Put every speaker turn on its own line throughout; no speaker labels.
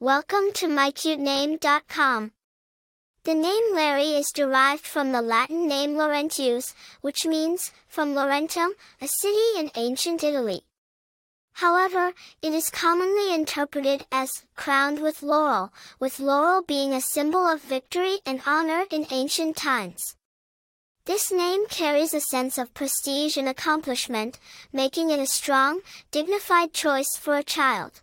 Welcome to mycutename.com. The name Larry is derived from the Latin name Laurentius, which means, from Laurentum, a city in ancient Italy. However, it is commonly interpreted as crowned with laurel, with laurel being a symbol of victory and honor in ancient times. This name carries a sense of prestige and accomplishment, making it a strong, dignified choice for a child.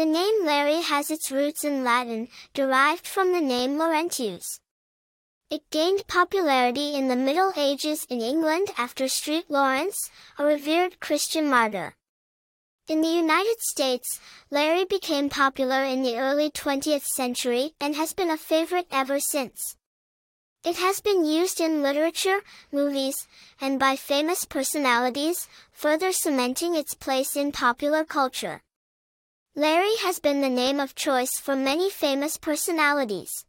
The name Larry has its roots in Latin, derived from the name Laurentius. It gained popularity in the Middle Ages in England after St. Lawrence, a revered Christian martyr. In the United States, Larry became popular in the early 20th century and has been a favorite ever since. It has been used in literature, movies, and by famous personalities, further cementing its place in popular culture. Larry has been the name of choice for many famous personalities.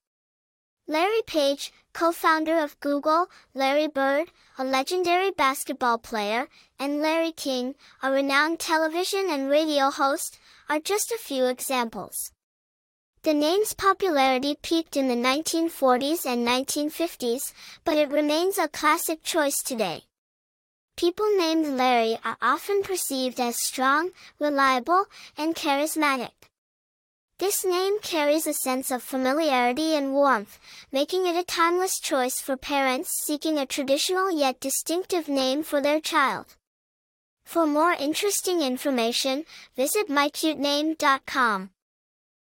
Larry Page, co-founder of Google, Larry Bird, a legendary basketball player, and Larry King, a renowned television and radio host, are just a few examples. The name's popularity peaked in the 1940s and 1950s, but it remains a classic choice today. People named Larry are often perceived as strong, reliable, and charismatic. This name carries a sense of familiarity and warmth, making it a timeless choice for parents seeking a traditional yet distinctive name for their child. For more interesting information, visit mycutename.com.